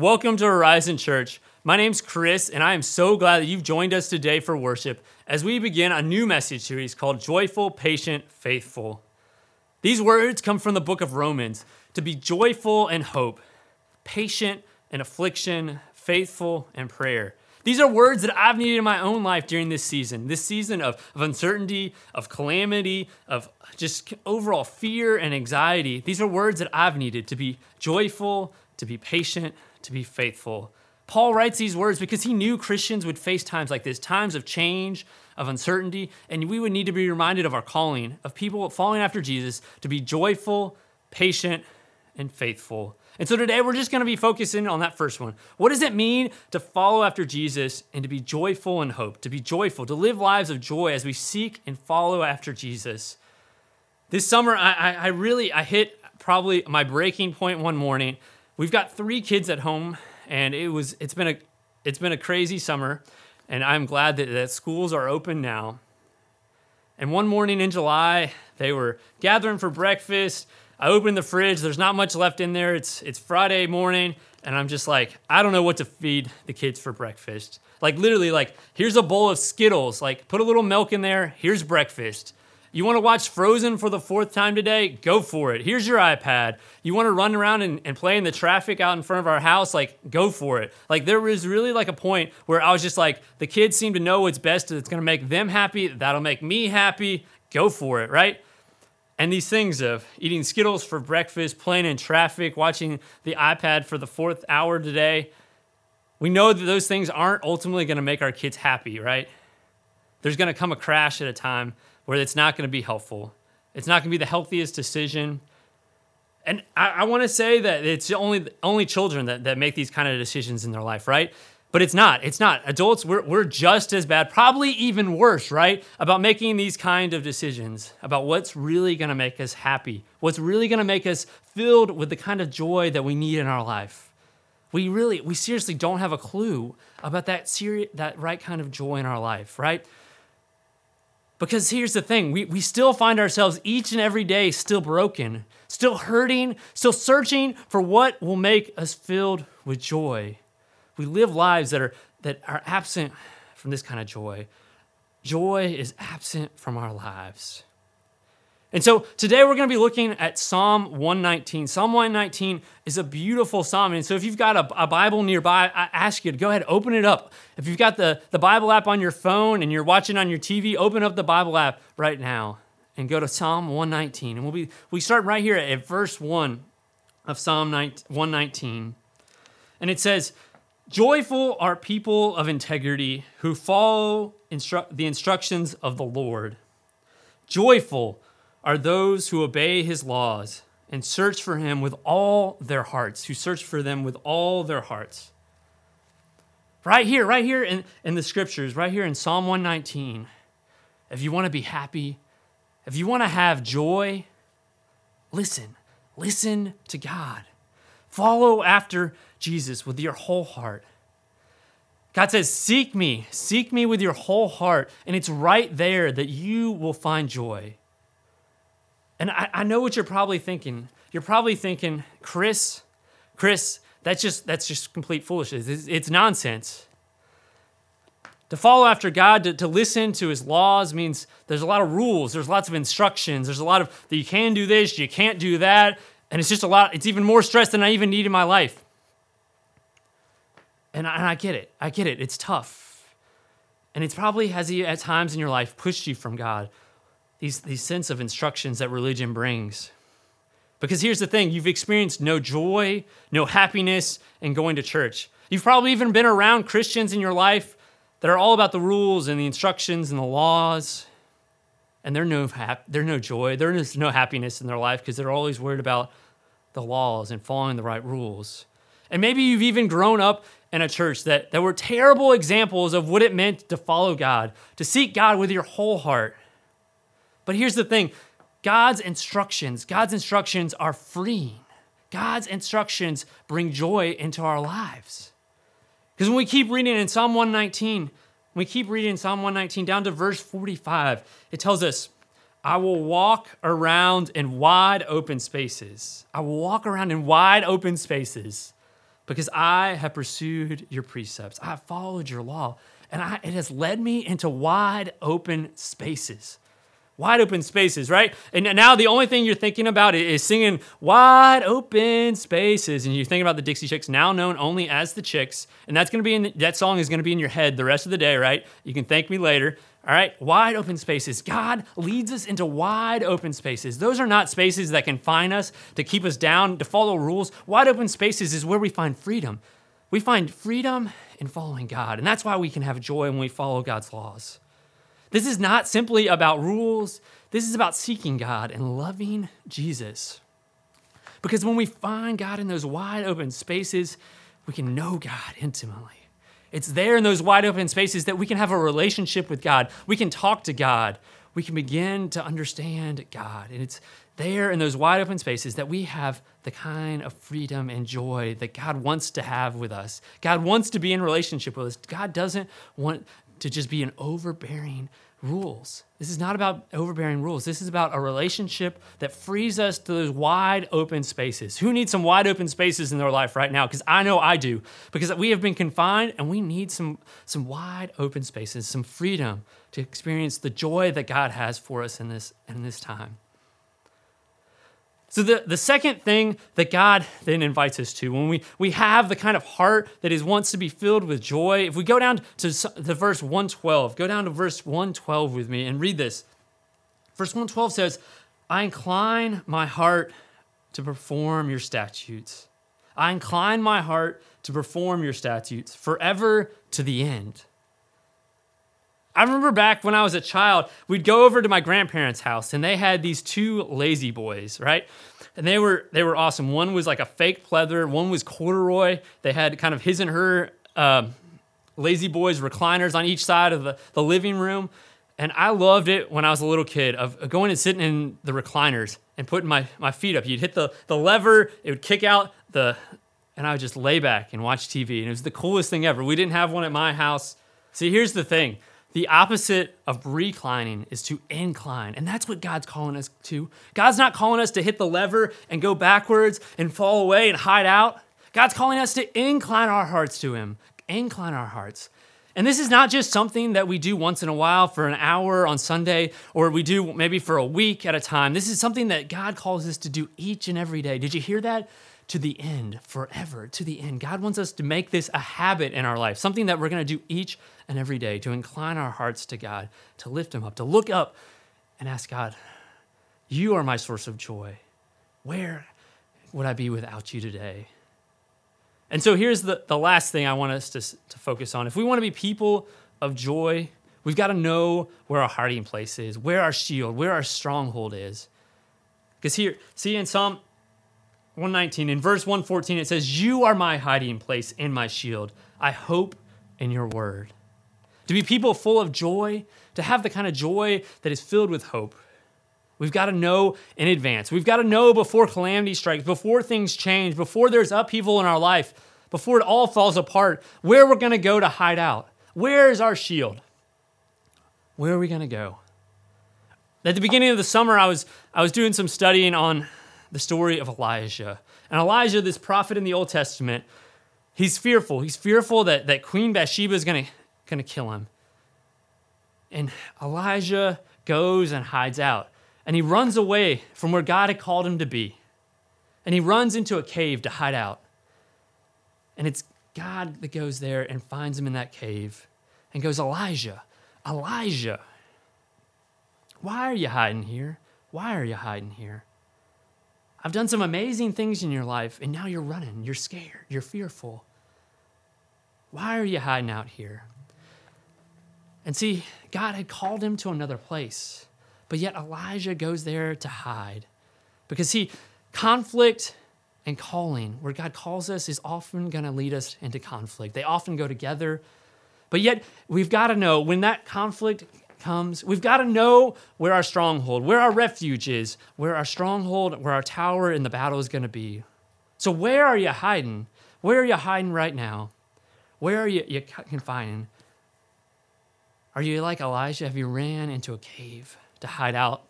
Welcome to Horizon Church. My name's Chris, and I am so glad that you've joined us today for worship as we begin a new message series called Joyful, Patient, Faithful. These words come from the book of Romans to be joyful in hope, patient in affliction, faithful in prayer. These are words that I've needed in my own life during this season, this season of, of uncertainty, of calamity, of just overall fear and anxiety. These are words that I've needed to be joyful, to be patient, to be faithful. Paul writes these words because he knew Christians would face times like this, times of change, of uncertainty, and we would need to be reminded of our calling, of people following after Jesus, to be joyful, patient, and faithful. And so today we're just going to be focusing on that first one. What does it mean to follow after Jesus and to be joyful in hope, to be joyful, to live lives of joy as we seek and follow after Jesus? This summer, I, I, I really I hit probably my breaking point one morning we've got three kids at home, and it was it's been a it's been a crazy summer, and I'm glad that, that schools are open now. And one morning in July, they were gathering for breakfast. I opened the fridge. There's not much left in there. It's it's Friday morning, and I'm just like, I don't know what to feed the kids for breakfast. Like literally, like here's a bowl of Skittles. Like put a little milk in there. Here's breakfast. You want to watch Frozen for the fourth time today? Go for it. Here's your iPad. You want to run around and, and play in the traffic out in front of our house? Like, go for it. Like, there was really like a point where I was just like, the kids seem to know what's best. That's going to make them happy. That'll make me happy. Go for it, right? And these things of eating Skittles for breakfast, playing in traffic, watching the iPad for the fourth hour today, we know that those things aren't ultimately going to make our kids happy, right? There's going to come a crash at a time where it's not going to be helpful. It's not going to be the healthiest decision. And I, I want to say that it's only only children that, that make these kind of decisions in their life, right? But it's not. It's not. Adults, we're, we're just as bad, probably even worse, right? About making these kind of decisions, about what's really going to make us happy, what's really going to make us filled with the kind of joy that we need in our life. We really, we seriously don't have a clue about that, seri- that right kind of joy in our life, right? Because here's the thing we, we still find ourselves each and every day still broken, still hurting, still searching for what will make us filled with joy. We live lives that are, that are absent from this kind of joy. Joy is absent from our lives. And so today we're going to be looking at Psalm 119. Psalm 119 is a beautiful psalm. And so if you've got a, a, Bible nearby, I ask you to go ahead, open it up. If you've got the, the Bible app on your phone and you're watching on your TV, open up the Bible app right now and go to Psalm 119. And we'll be we start right here at verse 1 of Psalm 119. And it says, Joyful are people of integrity who follow instru- the instructions of the Lord. Joyful are those who obey his laws and search for him with all their hearts, who search for them with all their hearts. Right here, right here in, in the scriptures, right here in Psalm 119, if you want to be happy, if you want to have joy, listen, listen to God. Follow after Jesus with your whole heart. God says, Seek me, seek me with your whole heart. And it's right there that you will find joy. And I, I know what you're probably thinking. You're probably thinking, Chris, Chris, that's just that's just complete foolishness. It's, it's nonsense. To follow after God, to, to listen to his laws means there's a lot of rules, there's lots of instructions, there's a lot of that you can do this, you can't do that, and it's just a lot, it's even more stress than I even need in my life. And I, and I get it. I get it. It's tough. And it's probably has he at times in your life pushed you from God these, these sense of instructions that religion brings. Because here's the thing you've experienced no joy, no happiness in going to church. You've probably even been around Christians in your life that are all about the rules and the instructions and the laws. And they're no, hap- they're no joy, there's no happiness in their life because they're always worried about the laws and following the right rules. And maybe you've even grown up in a church that, that were terrible examples of what it meant to follow God, to seek God with your whole heart. But here's the thing God's instructions, God's instructions are freeing. God's instructions bring joy into our lives. Because when we keep reading in Psalm 119, we keep reading Psalm 119 down to verse 45, it tells us, I will walk around in wide open spaces. I will walk around in wide open spaces because I have pursued your precepts. I have followed your law, and I, it has led me into wide open spaces. Wide open spaces, right? And now the only thing you're thinking about is singing wide open spaces. And you're thinking about the Dixie Chicks, now known only as the Chicks. And that's going to be in, that song is going to be in your head the rest of the day, right? You can thank me later. All right, wide open spaces. God leads us into wide open spaces. Those are not spaces that confine us, to keep us down, to follow rules. Wide open spaces is where we find freedom. We find freedom in following God, and that's why we can have joy when we follow God's laws. This is not simply about rules, this is about seeking God and loving Jesus. Because when we find God in those wide open spaces, we can know God intimately. It's there in those wide open spaces that we can have a relationship with God. We can talk to God. We can begin to understand God. And it's there in those wide open spaces that we have the kind of freedom and joy that God wants to have with us. God wants to be in relationship with us. God doesn't want to just be an overbearing rules. This is not about overbearing rules. This is about a relationship that frees us to those wide open spaces. Who needs some wide open spaces in their life right now? Because I know I do. Because we have been confined and we need some, some wide open spaces, some freedom to experience the joy that God has for us in this, in this time. So, the, the second thing that God then invites us to, when we, we have the kind of heart that is wants to be filled with joy, if we go down to the verse 112, go down to verse 112 with me and read this. Verse 112 says, I incline my heart to perform your statutes. I incline my heart to perform your statutes forever to the end. I remember back when I was a child, we'd go over to my grandparents' house and they had these two lazy boys, right? And they were they were awesome. One was like a fake pleather, one was corduroy. They had kind of his and her um, lazy boys recliners on each side of the, the living room. And I loved it when I was a little kid of going and sitting in the recliners and putting my, my feet up. You'd hit the, the lever, it would kick out the, and I would just lay back and watch TV. And it was the coolest thing ever. We didn't have one at my house. See, here's the thing the opposite of reclining is to incline. And that's what God's calling us to. God's not calling us to hit the lever and go backwards and fall away and hide out. God's calling us to incline our hearts to Him, incline our hearts. And this is not just something that we do once in a while for an hour on Sunday, or we do maybe for a week at a time. This is something that God calls us to do each and every day. Did you hear that? To the end, forever, to the end. God wants us to make this a habit in our life, something that we're going to do each and every day, to incline our hearts to God, to lift Him up, to look up and ask God, You are my source of joy. Where would I be without you today? And so here's the, the last thing I want us to, to focus on. If we want to be people of joy, we've got to know where our hiding place is, where our shield, where our stronghold is. Because here, see in Psalm 119, in verse 114, it says, You are my hiding place and my shield. I hope in your word. To be people full of joy, to have the kind of joy that is filled with hope. We've got to know in advance. We've got to know before calamity strikes, before things change, before there's upheaval in our life, before it all falls apart, where we're going to go to hide out. Where is our shield? Where are we going to go? At the beginning of the summer, I was, I was doing some studying on the story of Elijah. And Elijah, this prophet in the Old Testament, he's fearful. He's fearful that, that Queen Bathsheba is going to kill him. And Elijah goes and hides out. And he runs away from where God had called him to be. And he runs into a cave to hide out. And it's God that goes there and finds him in that cave and goes, Elijah, Elijah, why are you hiding here? Why are you hiding here? I've done some amazing things in your life, and now you're running. You're scared. You're fearful. Why are you hiding out here? And see, God had called him to another place, but yet Elijah goes there to hide. Because, see, conflict and calling, where God calls us, is often going to lead us into conflict. They often go together. But yet, we've got to know when that conflict comes, we've got to know where our stronghold, where our refuge is, where our stronghold, where our tower in the battle is going to be. So, where are you hiding? Where are you hiding right now? Where are you, you confining? Are you like Elijah? Have you ran into a cave to hide out?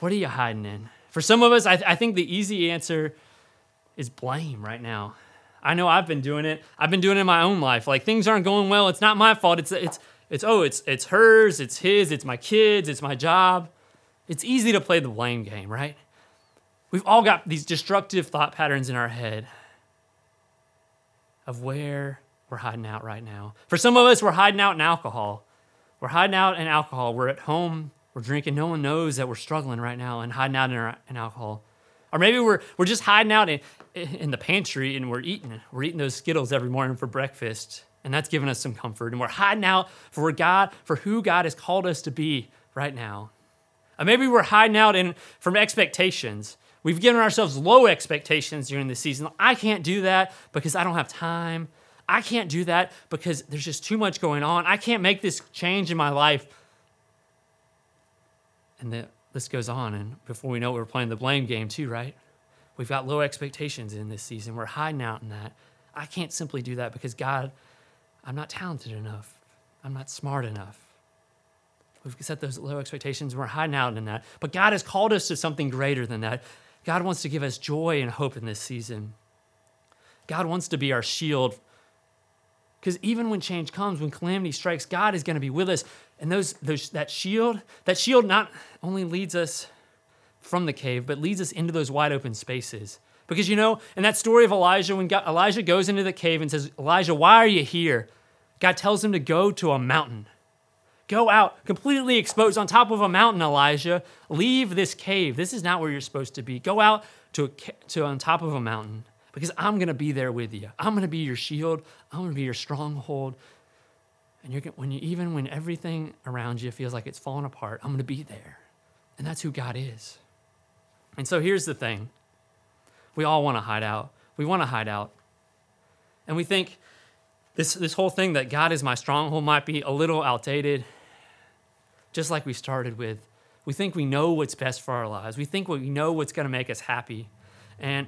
What are you hiding in? For some of us, I, th- I think the easy answer is blame right now. I know I've been doing it. I've been doing it in my own life. Like things aren't going well. It's not my fault. It's it's it's oh, it's it's hers, it's his, it's my kids, it's my job. It's easy to play the blame game, right? We've all got these destructive thought patterns in our head of where we're hiding out right now. For some of us, we're hiding out in alcohol. We're hiding out in alcohol. We're at home, we're drinking. No one knows that we're struggling right now and hiding out in, our, in alcohol. Or maybe we're, we're just hiding out in, in the pantry and we're eating. We're eating those Skittles every morning for breakfast. And that's giving us some comfort. And we're hiding out for God, for who God has called us to be right now. Or maybe we're hiding out in from expectations. We've given ourselves low expectations during the season. I can't do that because I don't have time. I can't do that because there's just too much going on. I can't make this change in my life. And the list goes on. And before we know it, we're playing the blame game too, right? We've got low expectations in this season. We're hiding out in that. I can't simply do that because God, I'm not talented enough. I'm not smart enough. We've set those low expectations. We're hiding out in that. But God has called us to something greater than that. God wants to give us joy and hope in this season. God wants to be our shield. Because even when change comes, when calamity strikes, God is going to be with us. And those, those, that shield, that shield not only leads us from the cave, but leads us into those wide open spaces. Because you know, in that story of Elijah, when God, Elijah goes into the cave and says, Elijah, why are you here? God tells him to go to a mountain. Go out, completely exposed on top of a mountain, Elijah. Leave this cave. This is not where you're supposed to be. Go out to, a, to on top of a mountain because I'm going to be there with you. I'm going to be your shield. I'm going to be your stronghold. And you're when you even when everything around you feels like it's falling apart, I'm going to be there. And that's who God is. And so here's the thing. We all want to hide out. We want to hide out. And we think this, this whole thing that God is my stronghold might be a little outdated just like we started with, we think we know what's best for our lives. We think we know what's going to make us happy. And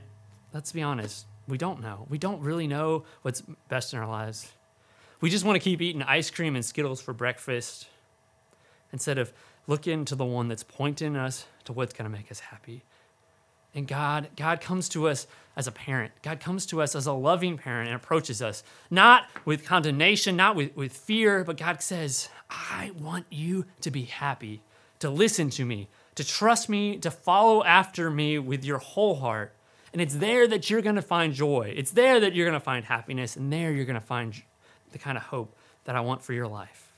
let's be honest, we don't know. We don't really know what's best in our lives. We just want to keep eating ice cream and Skittles for breakfast instead of looking to the one that's pointing us to what's going to make us happy. And God, God comes to us as a parent. God comes to us as a loving parent and approaches us, not with condemnation, not with, with fear, but God says, I want you to be happy, to listen to me, to trust me, to follow after me with your whole heart. And it's there that you're going to find joy. It's there that you're going to find happiness. And there you're going to find the kind of hope that I want for your life.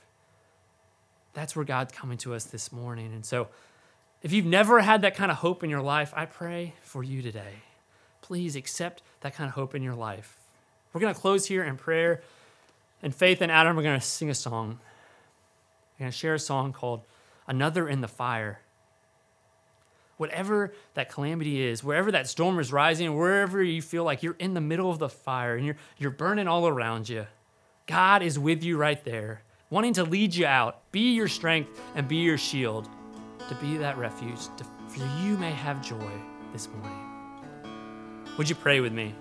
That's where God's coming to us this morning. And so, if you've never had that kind of hope in your life, I pray for you today. Please accept that kind of hope in your life. We're going to close here in prayer. And Faith and Adam are going to sing a song. We're going to share a song called Another in the Fire. Whatever that calamity is, wherever that storm is rising, wherever you feel like you're in the middle of the fire and you're, you're burning all around you, God is with you right there, wanting to lead you out, be your strength and be your shield to be that refuge, to, for you may have joy this morning. Would you pray with me?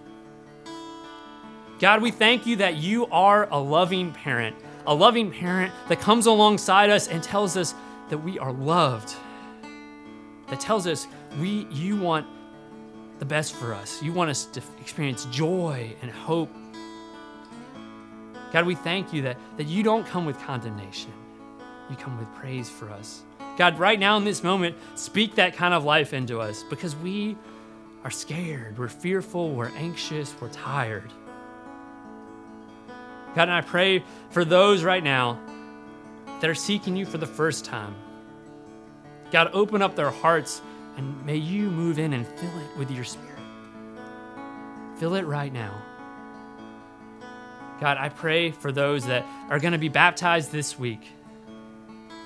God, we thank you that you are a loving parent, a loving parent that comes alongside us and tells us that we are loved, that tells us we, you want the best for us. You want us to experience joy and hope. God, we thank you that, that you don't come with condemnation, you come with praise for us. God, right now in this moment, speak that kind of life into us because we are scared, we're fearful, we're anxious, we're tired. God, and I pray for those right now that are seeking you for the first time. God, open up their hearts and may you move in and fill it with your spirit. Fill it right now. God, I pray for those that are going to be baptized this week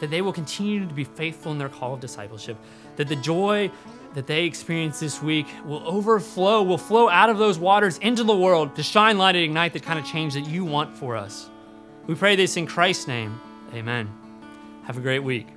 that they will continue to be faithful in their call of discipleship, that the joy that they experience this week will overflow, will flow out of those waters into the world to shine light and ignite the kind of change that you want for us. We pray this in Christ's name. Amen. Have a great week.